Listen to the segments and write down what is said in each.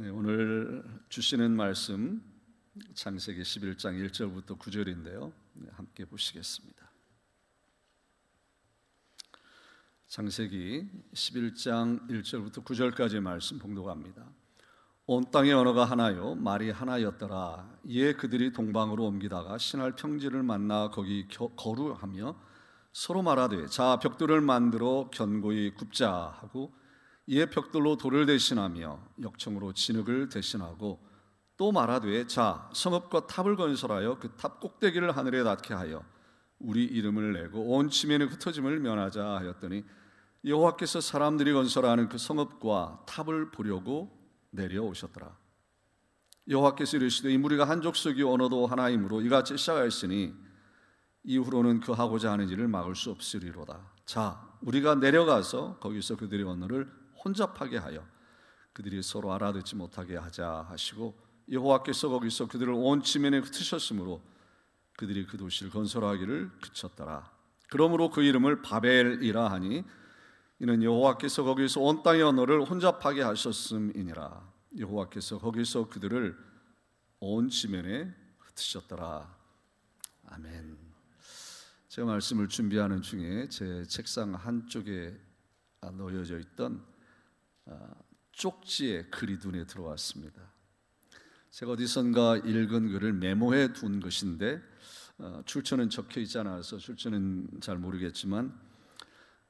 네, 오늘 주시는 말씀 창세기 11장 1절부터 9절인데요. 네, 함께 보시겠습니다. 창세기 11장 1절부터 9절까지 말씀 봉독합니다. 온 땅의 언어가 하나요 말이 하나였더라. 이에 그들이 동방으로 옮기다가 신할 평지를 만나 거기 거루하며 서로 말하되 자 벽돌을 만들어 견고히 굽자 하고 이에 벽돌로 돌을 대신하며 역청으로 진흙을 대신하고 또 말하되 자 성읍과 탑을 건설하여 그 탑 꼭대기를 하늘에 닿게 하여 우리 이름을 내고 온 지면의 흩어짐을 면하자 하였더니 여호와께서 사람들이 건설하는 그 성읍과 탑을 보려고 내려오셨더라. 여호와께서 이르시되 이 무리가 한 족속이요 언어도 하나이므로 이같이 시작하였으니 이후로는 그 하고자 하는 일을 막을 수 없으리로다. 자, 우리가 내려가서 거기서 그들의 언어를 혼잡하게 하여 그들이 서로 알아듣지 못하게 하자 하시고 여호와께서 거기서 그들을 온 지면에 흩으셨으므로 그들이 그 도시를 건설하기를 그쳤더라. 그러므로 그 이름을 바벨이라 하니 이는 여호와께서 거기서 온 땅의 언어를 혼잡하게 하셨음이니라. 여호와께서 거기서 그들을 온 지면에 흩으셨더라. 아멘. 제가 말씀을 준비하는 중에 제 책상 한쪽에 놓여져 있던 아, 쪽지에 글이 눈에 들어왔습니다. 제가 어디선가 읽은 글을 메모해 둔 것인데 어, 출처는 적혀 있지 않아서 출처는 잘 모르겠지만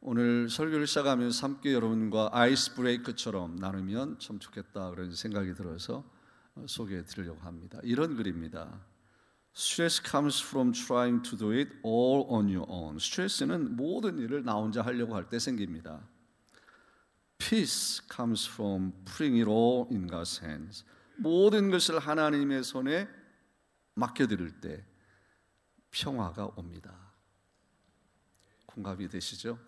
오늘 설교를 시작하면서 함께 여러분과 아이스 브레이크처럼 나누면 참 좋겠다 그런 생각이 들어서 어, 소개해 드리려고 합니다. 이런 글입니다. Stress comes from trying to do it all on your own. 스트레스는 모든 일을 나 혼자 하려고 할 때 생깁니다. Peace comes from putting it all in God's hands. 모든 것을 하나님의 손에 맡겨드릴 때 평화가 옵니다. 공감이 되시죠?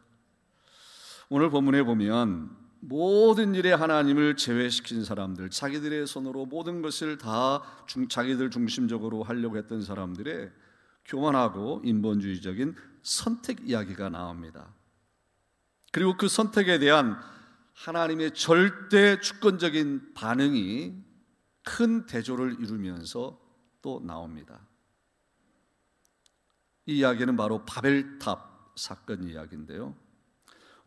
오늘 본문에 보면 모든 일에 하나님을 제외시킨 사람들, 자기들의 손으로 모든 것을 다 중, 자기들 중심적으로 하려고 했던 사람들의 교만하고 인본주의적인 선택 이야기가 나옵니다. 그리고 그 선택에 대한 하나님의 절대 주권적인 반응이 큰 대조를 이루면서 또 나옵니다. 이 이야기는 바로 바벨탑 사건 이야기인데요.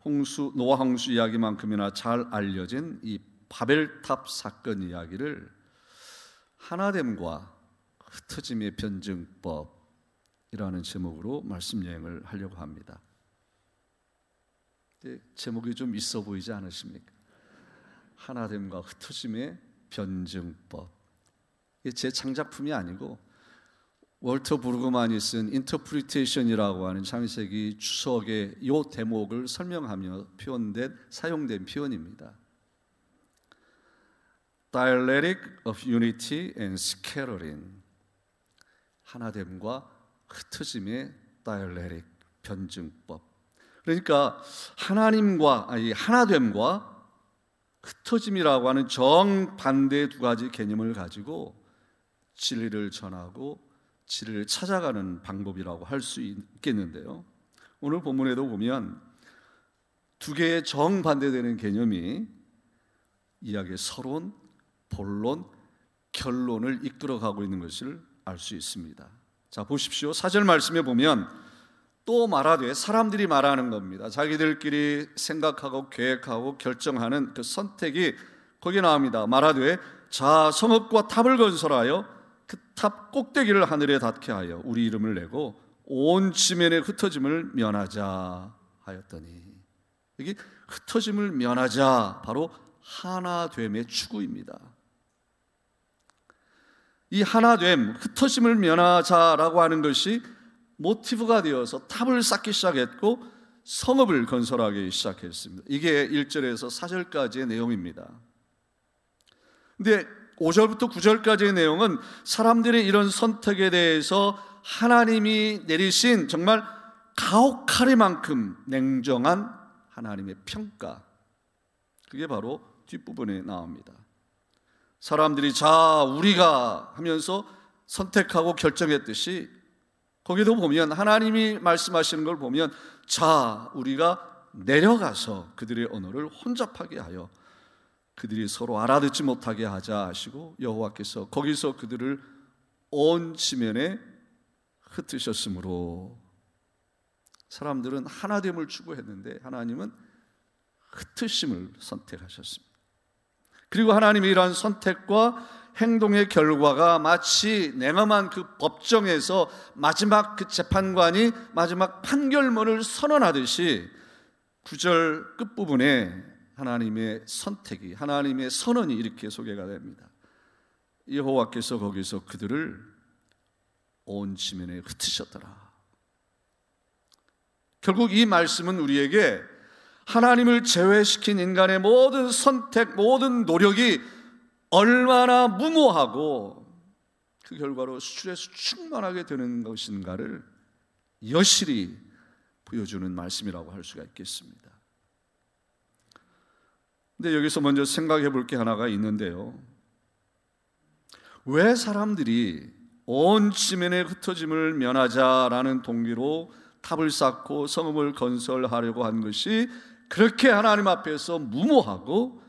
홍수 노아 홍수 이야기만큼이나 잘 알려진 이 바벨탑 사건 이야기를 하나됨과 흩어짐의 변증법이라는 제목으로 말씀 여행을 하려고 합니다. 제목이 좀 있어 보이지 않으십니까? 하나됨과 흩어짐의 변증법. 제 창작품이 아니고 월터 브루그만이 쓴 Interpretation이라고 하는 창세기 주석의 이 대목을 설명하며 표현된 사용된 표현입니다. Dialectic of Unity and Scattering 하나됨과 흩어짐의 dialectic 변증법 그러니까 하나님과 아니 하나됨과 흩어짐이라고 하는 정반대의 두 가지 개념을 가지고 진리를 전하고 진리를 찾아가는 방법이라고 할 수 있겠는데요. 오늘 본문에도 보면 두 개의 정반대되는 개념이 이야기의 서론, 본론, 결론을 이끌어가고 있는 것을 알 수 있습니다. 자, 보십시오. 사절 말씀에 보면 또 말하되 사람들이 말하는 겁니다. 자기들끼리 생각하고 계획하고 결정하는 그 선택이 거기 나옵니다. 말하되 자 성읍과 탑을 건설하여 그 탑 꼭대기를 하늘에 닿게 하여 우리 이름을 내고 온 지면의 흩어짐을 면하자 하였더니 여기 흩어짐을 면하자 바로 하나됨의 추구입니다. 이 하나됨, 흩어짐을 면하자라고 하는 것이 모티브가 되어서 탑을 쌓기 시작했고 성읍을 건설하기 시작했습니다. 이게 1절에서 4절까지의 내용입니다. 근데 5절부터 9절까지의 내용은 사람들의 이런 선택에 대해서 하나님이 내리신 정말 가혹하리만큼 냉정한 하나님의 평가. 그게 바로 뒷부분에 나옵니다. 사람들이 자, 우리가 하면서 선택하고 결정했듯이 거기도 보면 하나님이 말씀하시는 걸 보면 자, 우리가 내려가서 그들의 언어를 혼잡하게 하여 그들이 서로 알아듣지 못하게 하자 하시고 여호와께서 거기서 그들을 온 지면에 흩으셨으므로 사람들은 하나됨을 추구했는데 하나님은 흩으심을 선택하셨습니다. 그리고 하나님의 이러한 선택과 행동의 결과가 마치 냉엄한 그 법정에서 마지막 그 재판관이 마지막 판결문을 선언하듯이 구절 끝부분에 하나님의 선택이 하나님의 선언이 이렇게 소개가 됩니다. 여호와께서 거기서 그들을 온 지면에 흩으셨더라. 결국 이 말씀은 우리에게 하나님을 제외시킨 인간의 모든 선택, 모든 노력이 얼마나 무모하고 그 결과로 수출에서 충만하게 되는 것인가를 여실히 보여주는 말씀이라고 할 수가 있겠습니다. 근데 여기서 먼저 생각해 볼 게 하나가 있는데요. 왜 사람들이 온 지면의 흩어짐을 면하자라는 동기로 탑을 쌓고 성읍을 건설하려고 한 것이 그렇게 하나님 앞에서 무모하고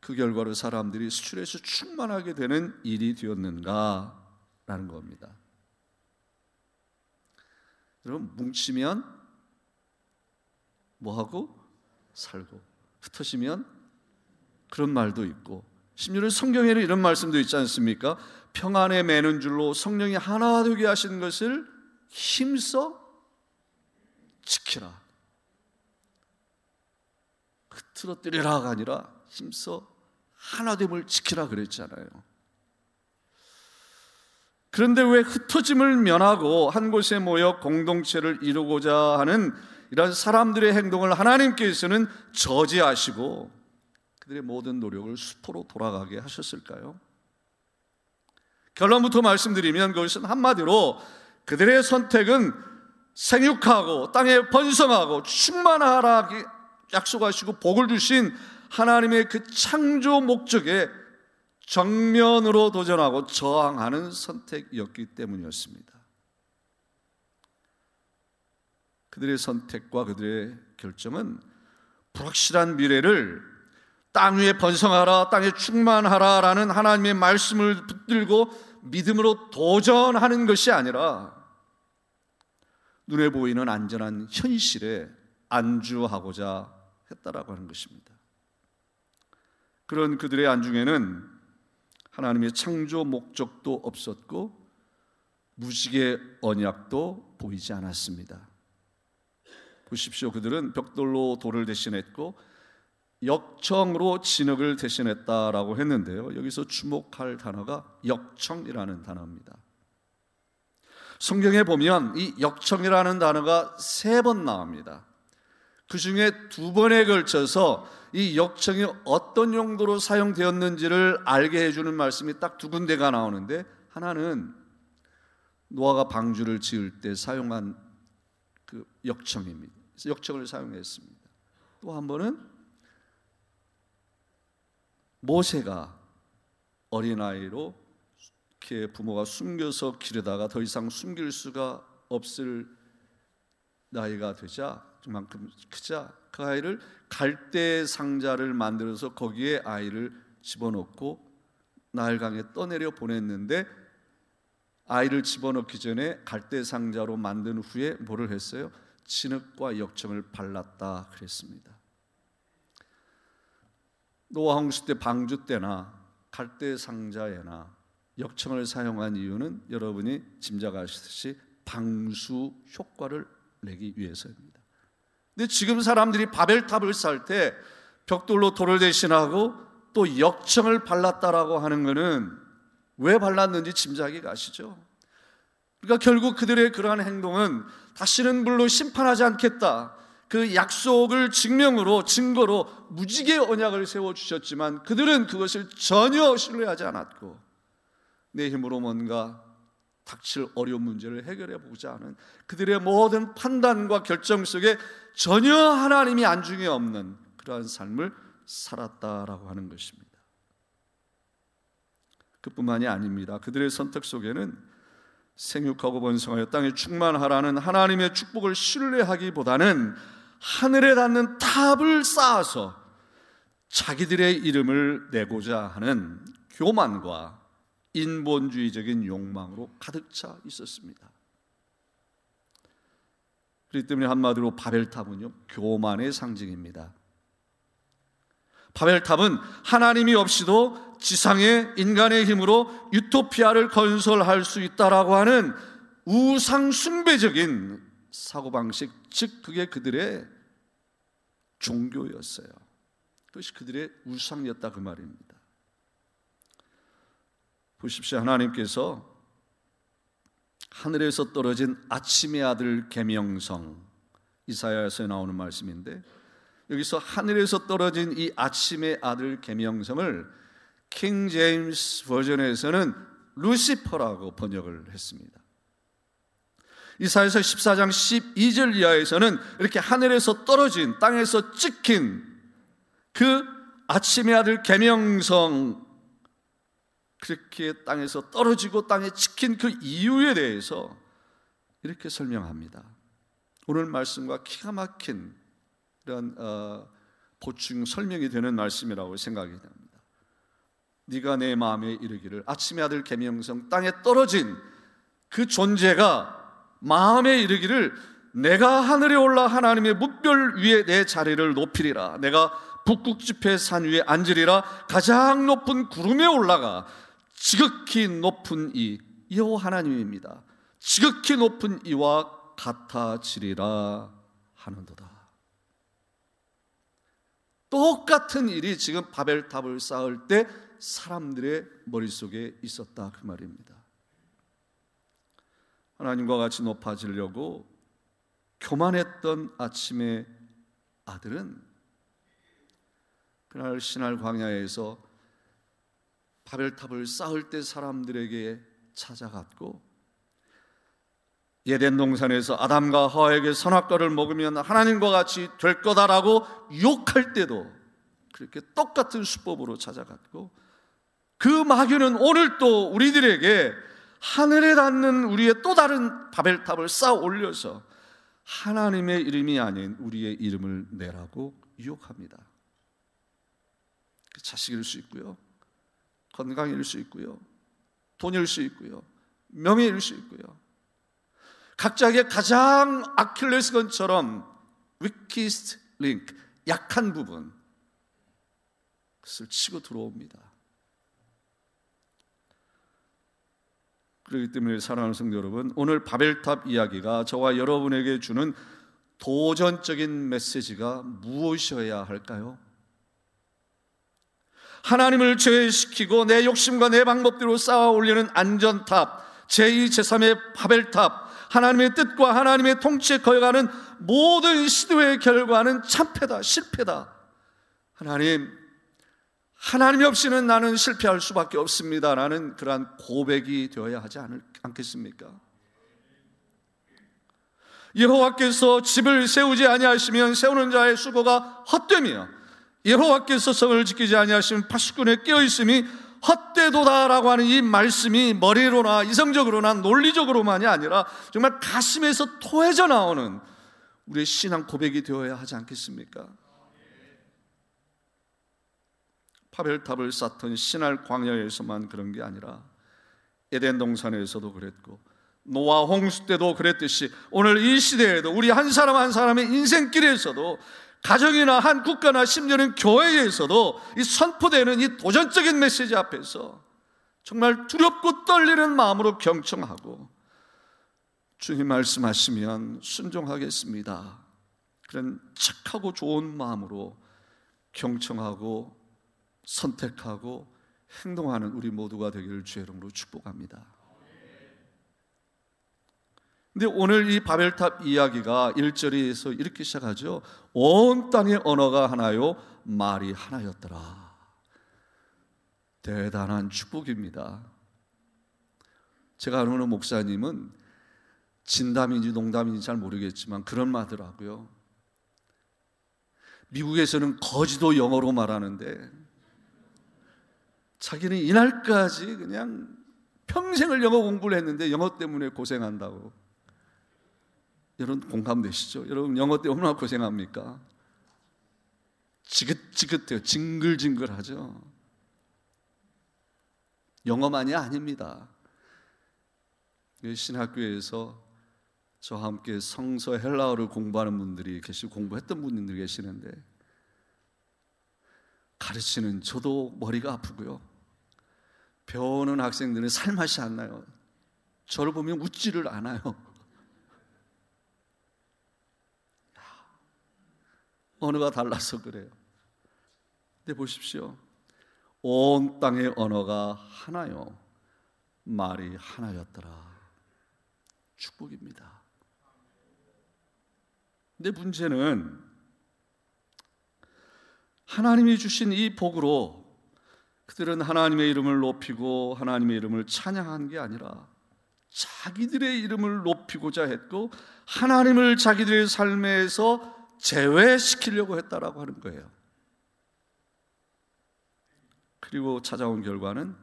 그 결과로 사람들이 수출에서 충만하게 되는 일이 되었는가라는 겁니다. 여러분 뭉치면 뭐하고 살고 흩어지면 그런 말도 있고 심지어는 성경에는 이런 말씀도 있지 않습니까? 평안에 매는 줄로 성령이 하나 되게 하신 것을 힘써 지키라. 흐트러뜨리라가 아니라 힘써 하나됨을 지키라 그랬잖아요. 그런데 왜 흩어짐을 면하고 한 곳에 모여 공동체를 이루고자 하는 이런 사람들의 행동을 하나님께서는 저지하시고 그들의 모든 노력을 수포로 돌아가게 하셨을까요? 결론부터 말씀드리면 그것은 한마디로 그들의 선택은 생육하고 땅에 번성하고 충만하라 약속하시고 복을 주신 하나님의 그 창조 목적에 정면으로 도전하고 저항하는 선택이었기 때문이었습니다. 그들의 선택과 그들의 결정은 불확실한 미래를 땅 위에 번성하라, 땅에 충만하라 라는 하나님의 말씀을 붙들고 믿음으로 도전하는 것이 아니라 눈에 보이는 안전한 현실에 안주하고자 했다라고 하는 것입니다. 그런 그들의 안중에는 하나님의 창조 목적도 없었고 무식의 언약도 보이지 않았습니다. 보십시오. 그들은 벽돌로 돌을 대신했고 역청으로 진흙을 대신했다라고 했는데요. 여기서 주목할 단어가 역청이라는 단어입니다. 성경에 보면 이 역청이라는 단어가 세 번 나옵니다. 그 중에 두 번에 걸쳐서 이 역청이 어떤 용도로 사용되었는지를 알게 해주는 말씀이 딱 두 군데가 나오는데 하나는 노아가 방주를 지을 때 사용한 그 역청입니다. 역청을 사용했습니다. 또 한 번은 모세가 어린아이로 이렇게 부모가 숨겨서 기르다가 더 이상 숨길 수가 없을 나이가 되자 그 만큼 크자 그 아이를 갈대 상자를 만들어서 거기에 아이를 집어넣고 나일강에 떠내려 보냈는데 아이를 집어넣기 전에 갈대 상자로 만든 후에 뭐를 했어요? 진흙과 역청을 발랐다 그랬습니다. 노아 홍수 때 방주 때나 갈대 상자에나 역청을 사용한 이유는 여러분이 짐작하시듯이 방수 효과를 내기 위해서입니다. 근데 지금 사람들이 바벨탑을 쌓을 때 벽돌로 돌을 대신하고 또 역청을 발랐다라고 하는 것은 왜 발랐는지 짐작이 가시죠? 그러니까 결국 그들의 그러한 행동은 다시는 물로 심판하지 않겠다. 그 약속을 증명으로 증거로 무지개 언약을 세워 주셨지만 그들은 그것을 전혀 신뢰하지 않았고 내 힘으로 뭔가 닥칠 어려운 문제를 해결해 보자 하는 그들의 모든 판단과 결정 속에 전혀 하나님이 안중에 없는 그러한 삶을 살았다라고 하는 것입니다. 그뿐만이 아닙니다. 그들의 선택 속에는 생육하고 번성하여 땅에 충만하라는 하나님의 축복을 신뢰하기보다는 하늘에 닿는 탑을 쌓아서 자기들의 이름을 내고자 하는 교만과 인본주의적인 욕망으로 가득 차 있었습니다. 그렇기 때문에 한마디로 바벨탑은요, 교만의 상징입니다. 바벨탑은 하나님이 없이도 지상의 인간의 힘으로 유토피아를 건설할 수 있다라고 하는 우상 숭배적인 사고방식, 즉 그게 그들의 종교였어요. 그것이 그들의 우상이었다 그 말입니다. 보십시오. 하나님께서 하늘에서 떨어진 아침의 아들 계명성 이사야에서 나오는 말씀인데 여기서 하늘에서 떨어진 이 아침의 아들 계명성을 킹 제임스 버전에서는 루시퍼라고 번역을 했습니다. 이사에서 14장 12절 이하에서는 이렇게 하늘에서 떨어진 땅에서 찍힌 그 아침의 아들 계명성 그렇게 땅에서 떨어지고 땅에 찍힌 그 이유에 대해서 이렇게 설명합니다. 오늘 말씀과 기가 막힌 이런 어, 보충 설명이 되는 말씀이라고 생각이 됩니다. 네가 내 마음에 이르기를 아침의 아들 계명성 땅에 떨어진 그 존재가 마음에 이르기를 내가 하늘에 올라 하나님의 무별 위에 내 자리를 높이리라 내가 북극지폐 산 위에 앉으리라 가장 높은 구름에 올라가 지극히 높은 이 여호 하나님입니다. 지극히 높은 이와 같아지리라 하는도다. 똑같은 일이 지금 바벨탑을 쌓을 때 사람들의 머릿속에 있었다 그 말입니다. 하나님과 같이 높아지려고 교만했던 아침의 아들은 그날 신할 광야에서 바벨탑을 쌓을 때 사람들에게 찾아갔고 예덴 동산에서 아담과 하와에게 선악과를 먹으면 하나님과 같이 될 거다라고 욕할 때도 그렇게 똑같은 수법으로 찾아갔고 그 마귀는 오늘 또 우리들에게 하늘에 닿는 우리의 또 다른 바벨탑을 쌓아 올려서 하나님의 이름이 아닌 우리의 이름을 내라고 유혹합니다. 그 자식일 수 있고요. 건강일 수 있고요. 돈일 수 있고요. 명예일 수 있고요. 각자에게 가장 아킬레스건처럼 위키스트 링크 약한 부분 그것을 치고 들어옵니다. 그렇기 때문에 사랑하는 성도 여러분, 오늘 바벨탑 이야기가 저와 여러분에게 주는 도전적인 메시지가 무엇이어야 할까요? 하나님을 제외시키고 내 욕심과 내 방법대로 쌓아 올리는 안전탑, 제2, 제3의 바벨탑, 하나님의 뜻과 하나님의 통치에 거여가는 모든 시도의 결과는 참패다, 실패다. 하나님, 하나님 없이는 나는 실패할 수밖에 없습니다 라는 그러한 고백이 되어야 하지 않겠습니까? 여호와께서 집을 세우지 아니하시면 세우는 자의 수고가 헛되며 여호와께서 성을 지키지 아니하시면 파수꾼에 깨어 있음이 헛되도다라고 하는 이 말씀이 머리로나 이성적으로나 논리적으로만이 아니라 정말 가슴에서 토해져 나오는 우리의 신앙 고백이 되어야 하지 않겠습니까? 파벨탑을 쌓던 신할 광야에서만 그런 게 아니라 에덴 동산에서도 그랬고 노아 홍수 때도 그랬듯이 오늘 이 시대에도 우리 한 사람 한 사람의 인생길에서도 가정이나 한 국가나 심지어는 교회에서도 이 선포되는 이 도전적인 메시지 앞에서 정말 두렵고 떨리는 마음으로 경청하고 주님 말씀하시면 순종하겠습니다. 그런 착하고 좋은 마음으로 경청하고 선택하고 행동하는 우리 모두가 되기를 주의 이름으로 축복합니다. 근데 오늘 이 바벨탑 이야기가 1절에서 이렇게 시작하죠. 온 땅의 언어가 하나요, 말이 하나였더라. 대단한 축복입니다. 제가 아는 목사님은 진담인지 농담인지 잘 모르겠지만 그런 말더라고요. 미국에서는 거지도 영어로 말하는데 자기는 이날까지 그냥 평생을 영어 공부를 했는데 영어 때문에 고생한다고. 여러분 공감되시죠? 여러분 영어 때문에 얼마나 고생합니까? 지긋지긋해요. 징글징글하죠. 영어만이 아닙니다. 신학교에서 저와 함께 성서 헬라어를 공부하는 분들이 계시고 공부했던 분들이 계시는데 가르치는 저도 머리가 아프고요. 배우는 학생들은 살맛이 안 나요. 저를 보면 웃지를 않아요. 언어가 달라서 그래요. 근데 보십시오. 온 땅의 언어가 하나요. 말이 하나였더라. 축복입니다. 근데 문제는 하나님이 주신 이 복으로 그들은 하나님의 이름을 높이고 하나님의 이름을 찬양한 게 아니라 자기들의 이름을 높이고자 했고 하나님을 자기들의 삶에서 제외시키려고 했다라고 하는 거예요. 그리고 찾아온 결과는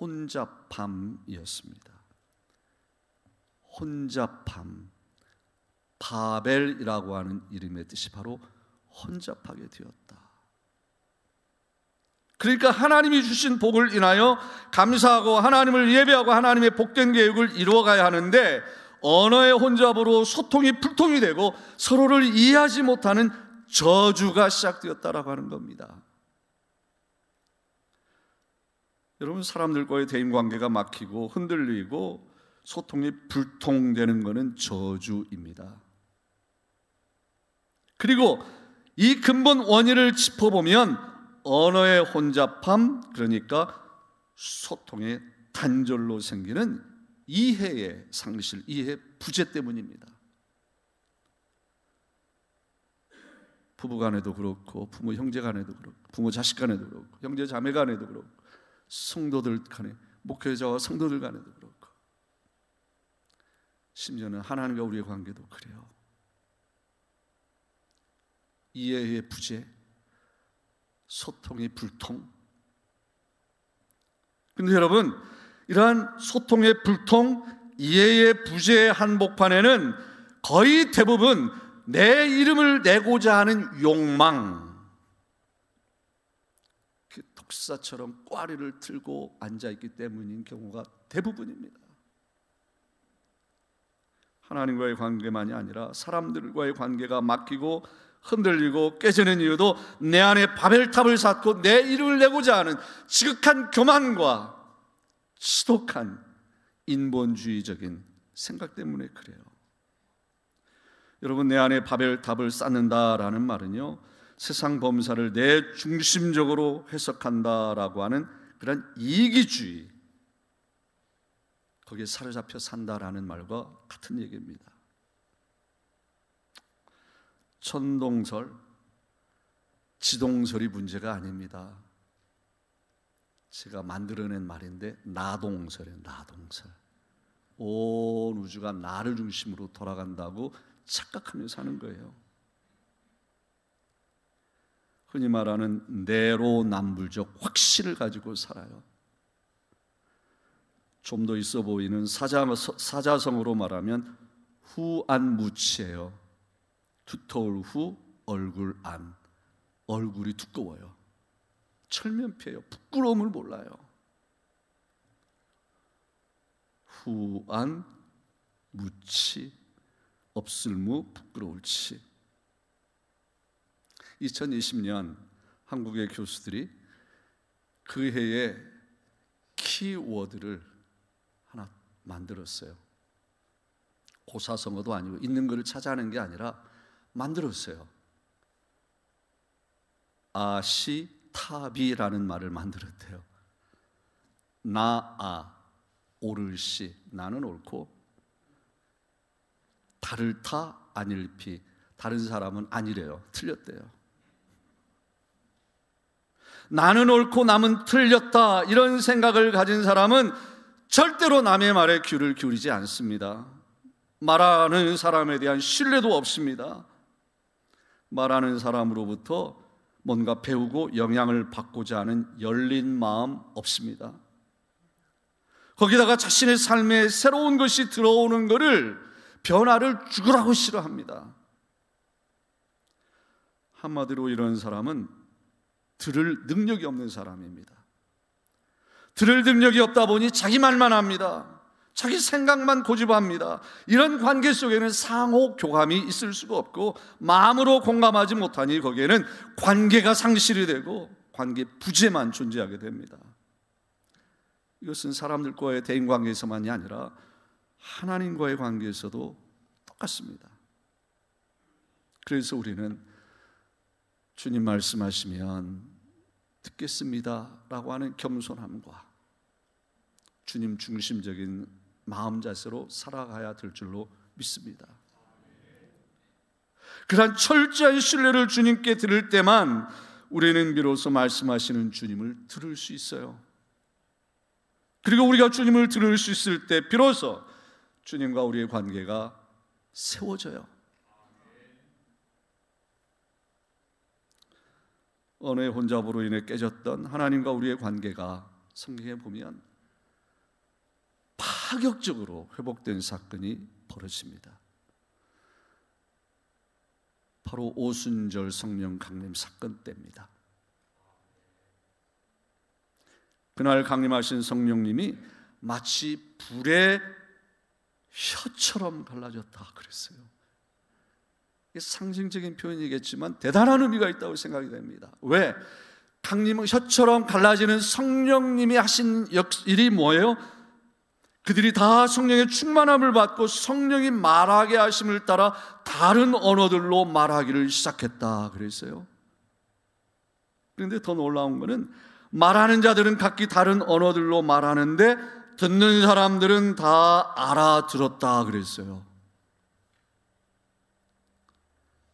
혼잡함이었습니다. 혼잡함. 바벨이라고 하는 이름의 뜻이 바로 혼잡하게 되었다. 그러니까 하나님이 주신 복을 인하여 감사하고 하나님을 예배하고 하나님의 복된 계획을 이루어가야 하는데 언어의 혼잡으로 소통이 불통이 되고 서로를 이해하지 못하는 저주가 시작되었다라고 하는 겁니다. 여러분 사람들과의 대인 관계가 막히고 흔들리고 소통이 불통되는 것은 저주입니다. 그리고 이 근본 원인을 짚어보면 언어의 혼잡함 그러니까 소통의 단절로 생기는 이해의 상실, 이해 부재 때문입니다. 부부 간에도 그렇고 부모 형제 간에도 그렇고 부모 자식 간에도 그렇고 형제 자매 간에도 그렇고 성도들 간에 목회자와 성도들 간에도 그렇고 심지어는 하나님과 우리의 관계도 그래요. 이해의 부재, 소통의 불통. 근데 여러분, 이러한 소통의 불통, 이해의 부재의 한복판에는 거의 대부분 내 이름을 내고자 하는 욕망, 그 독사처럼 꽈리를 틀고 앉아 있기 때문인 경우가 대부분입니다. 하나님과의 관계만이 아니라 사람들과의 관계가 막히고 흔들리고 깨지는 이유도 내 안에 바벨탑을 쌓고 내 이름을 내고자 하는 지극한 교만과 지독한 인본주의적인 생각 때문에 그래요. 여러분 내 안에 바벨탑을 쌓는다라는 말은요. 세상 범사를 내 중심적으로 해석한다라고 하는 그런 이기주의 거기에 사로잡혀 산다라는 말과 같은 얘기입니다. 천동설, 지동설이 문제가 아닙니다. 제가 만들어낸 말인데 나동설이에요. 나동설. 온 우주가 나를 중심으로 돌아간다고 착각하며 사는 거예요. 흔히 말하는 내로남불적 확신을 가지고 살아요. 좀 더 있어 보이는 사자, 사자성어로 말하면 후안무치예요. 두터울 후 얼굴 안. 얼굴이 두꺼워요. 철면피예요. 부끄러움을 몰라요. 후안 무치 없을무 부끄러울치 2020년 한국의 교수들이 그 해의 키워드를 하나 만들었어요. 고사성어도 아니고 있는 것을 찾아내는 게 아니라 만들었어요. 아시 타비라는 말을 만들었대요. 나아 오를시 나는 옳고 다를 타 아닐피 다른 사람은 아니래요. 틀렸대요. 나는 옳고 남은 틀렸다 이런 생각을 가진 사람은 절대로 남의 말에 귀를 기울이지 않습니다. 말하는 사람에 대한 신뢰도 없습니다. 말하는 사람으로부터 뭔가 배우고 영향을 받고자 하는 열린 마음 없습니다. 거기다가 자신의 삶에 새로운 것이 들어오는 것을 변화를 죽으라고 싫어합니다. 한마디로 이런 사람은 들을 능력이 없는 사람입니다. 들을 능력이 없다 보니 자기 말만 합니다. 자기 생각만 고집합니다. 이런 관계 속에는 상호 교감이 있을 수가 없고 마음으로 공감하지 못하니 거기에는 관계가 상실이 되고 관계 부재만 존재하게 됩니다. 이것은 사람들과의 대인 관계에서만이 아니라 하나님과의 관계에서도 똑같습니다. 그래서 우리는 주님 말씀하시면 듣겠습니다라고 하는 겸손함과 주님 중심적인 마음 자세로 살아가야 될 줄로 믿습니다. 그러한 철저한 신뢰를 주님께 들을 때만 우리는 비로소 말씀하시는 주님을 들을 수 있어요. 그리고 우리가 주님을 들을 수 있을 때 비로소 주님과 우리의 관계가 세워져요. 언어의 혼잡으로 인해 깨졌던 하나님과 우리의 관계가 성경에 보면 파격적으로 회복된 사건이 벌어집니다. 바로 오순절 성령 강림 사건 때입니다. 그날 강림하신 성령님이 마치 불의 혀처럼 갈라졌다 그랬어요. 상징적인 표현이겠지만 대단한 의미가 있다고 생각이 됩니다. 왜? 강림은 혀처럼 갈라지는 성령님이 하신 일이 뭐예요? 그들이 다 성령의 충만함을 받고 성령이 말하게 하심을 따라 다른 언어들로 말하기를 시작했다 그랬어요. 그런데 더 놀라운 것은 말하는 자들은 각기 다른 언어들로 말하는데 듣는 사람들은 다 알아들었다 그랬어요.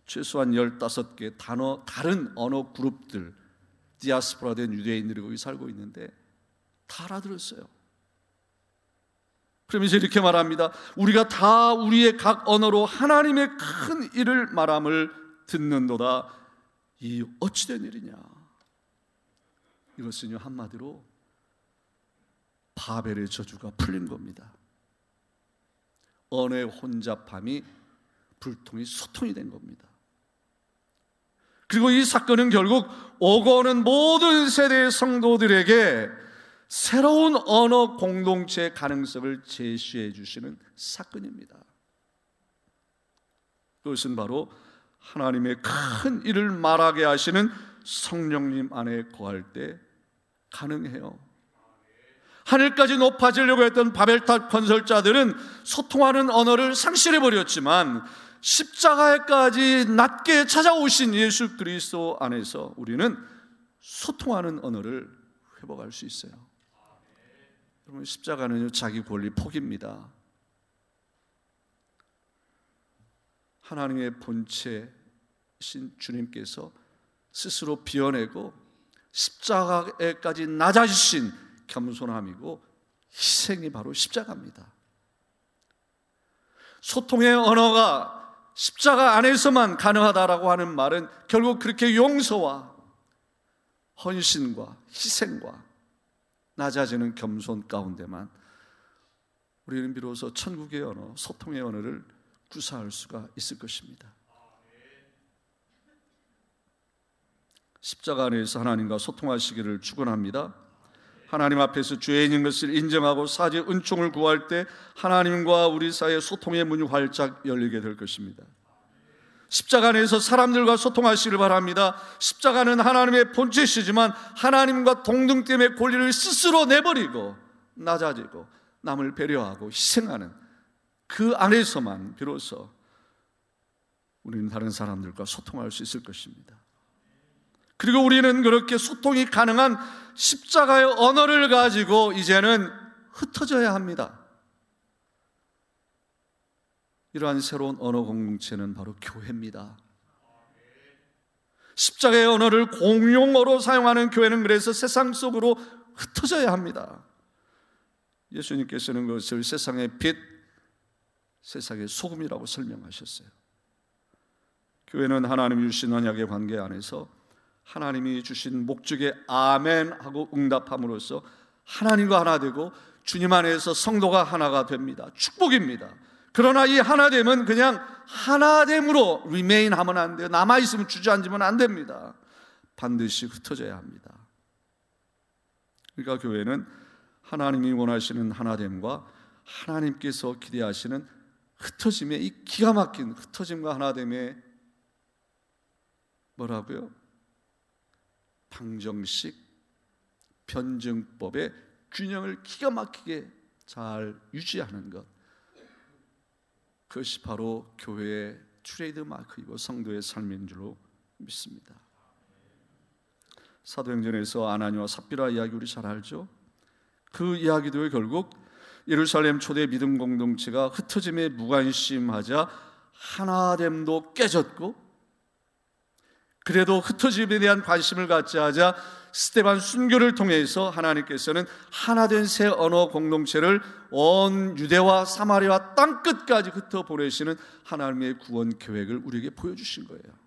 최소한 15개 단어, 다른 언어 그룹들, 디아스포라 된 유대인들이 거기 살고 있는데 다 알아들었어요. 그러면서 이렇게 말합니다. 우리가 다 우리의 각 언어로 하나님의 큰 일을 말함을 듣는도다. 이 어찌된 일이냐? 이것은요 한마디로 바벨의 저주가 풀린 겁니다. 언어의 혼잡함이 불통이 소통이 된 겁니다. 그리고 이 사건은 결국 오고 오는 모든 세대의 성도들에게 새로운 언어 공동체 가능성을 제시해 주시는 사건입니다. 그것은 바로 하나님의 큰 일을 말하게 하시는 성령님 안에 거할 때 가능해요. 하늘까지 높아지려고 했던 바벨탑 건설자들은 소통하는 언어를 상실해 버렸지만 십자가에까지 낮게 찾아오신 예수 그리스도 안에서 우리는 소통하는 언어를 회복할 수 있어요. 여러분 십자가는요 자기 권리 포기입니다. 하나님의 본체신 주님께서 스스로 비워내고 십자가에까지 낮아지신 겸손함이고 희생이 바로 십자가입니다. 소통의 언어가 십자가 안에서만 가능하다라고 하는 말은 결국 그렇게 용서와 헌신과 희생과 낮아지는 겸손 가운데만 우리는 비로소 천국의 언어, 소통의 언어를 구사할 수가 있을 것입니다. 십자가 안에서 하나님과 소통하시기를 축원합니다. 하나님 앞에서 죄인인 것을 인정하고 사죄 은총을 구할 때 하나님과 우리 사이의 소통의 문이 활짝 열리게 될 것입니다. 십자가 안에서 사람들과 소통하시길 바랍니다. 십자가는 하나님의 본체시지만 하나님과 동등됨의 권리를 스스로 내버리고 낮아지고 남을 배려하고 희생하는 그 안에서만 비로소 우리는 다른 사람들과 소통할 수 있을 것입니다. 그리고 우리는 그렇게 소통이 가능한 십자가의 언어를 가지고 이제는 흩어져야 합니다. 이러한 새로운 언어 공동체는 바로 교회입니다. 십자가의 언어를 공용어로 사용하는 교회는 그래서 세상 속으로 흩어져야 합니다. 예수님께서는 그것을 세상의 빛, 세상의 소금이라고 설명하셨어요. 교회는 하나님 주신 언약의 관계 안에서 하나님이 주신 목적에 아멘 하고 응답함으로써 하나님과 하나 되고 주님 안에서 성도가 하나가 됩니다. 축복입니다. 그러나 이 하나됨은 그냥 하나됨으로 remain 하면 안 돼요. 남아있으면 주저앉으면 안 됩니다. 반드시 흩어져야 합니다. 그러니까 교회는 하나님이 원하시는 하나됨과 하나님께서 기대하시는 흩어짐의 이 기가 막힌 흩어짐과 하나됨의 뭐라고요? 방정식 변증법의 균형을 기가 막히게 잘 유지하는 것. 그것이 바로 교회의 트레이드 마크이고 성도의 삶인 줄로 믿습니다. 사도행전에서 아나니와 삽비라 이야기 우리 잘 알죠? 그 이야기도 결국 예루살렘 초대 믿음 공동체가 흩어짐에 무관심하자 하나됨도 깨졌고 그래도 흩어짐에 대한 관심을 갖지 하자 스테반 순교를 통해서 하나님께서는 하나된 새 언어 공동체를 온 유대와 사마리아 땅 끝까지 흩어 보내시는 하나님의 구원 계획을 우리에게 보여주신 거예요.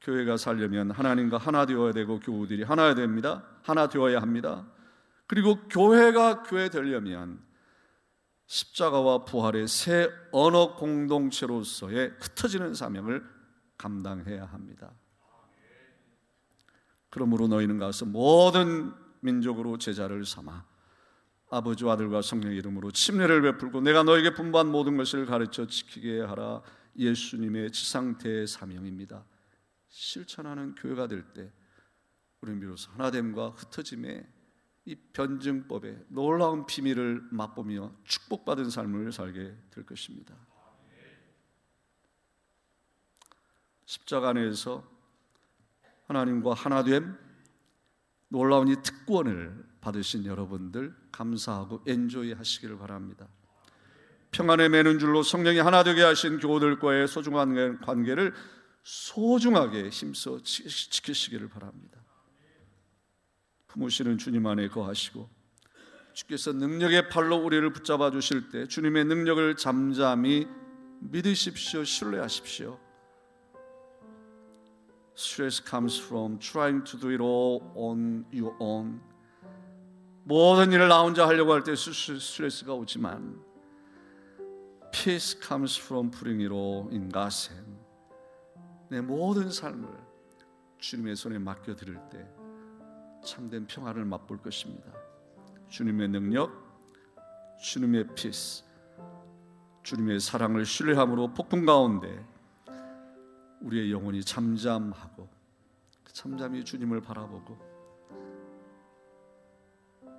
교회가 살려면 하나님과 하나 되어야 되고 교우들이 하나야 됩니다. 하나 되어야 합니다. 그리고 교회가 교회 되려면 십자가와 부활의 새 언어 공동체로서의 흩어지는 사명을 감당해야 합니다. 그러므로 너희는 가서 모든 민족으로 제자를 삼아 아버지 아들과 성령의 이름으로 침례를 베풀고 내가 너에게 분부한 모든 것을 가르쳐 지키게 하라 예수님의 지상태의 사명입니다. 실천하는 교회가 될 때 우리는 비로소 하나됨과 흩어짐의 이 변증법의 놀라운 비밀을 맛보며 축복받은 삶을 살게 될 것입니다. 십자가 안에서 하나님과 하나됨 놀라운 이 특권을 받으신 여러분들 감사하고 엔조이 하시기를 바랍니다. 평안에 매는 줄로 성령이 하나 되게 하신 교우들과의 소중한 관계를 소중하게 힘써 지키시기를 바랍니다. 품으시는 주님 안에 거하시고 주께서 능력의 팔로 우리를 붙잡아 주실 때 주님의 능력을 잠잠히 믿으십시오. 신뢰하십시오. Stress comes from trying to do it all on your own. 모든 일을 나 혼자 하려고 할 때 스트레스가 오지만 Peace comes from putting it all in God's hand. 내 모든 삶을 주님의 손에 맡겨 드릴 때 참된 평화를 맛볼 것입니다. 주님의 능력, 주님의 피스, 주님의 사랑을 신뢰함으로 폭풍 가운데 우리의 영혼이 잠잠하고 그 잠잠히 주님을 바라보고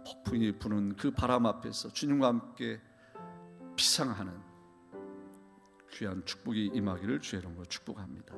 폭풍이 부는 그 바람 앞에서 주님과 함께 비상하는 귀한 축복이 임하기를 주의 이름으로 축복합니다.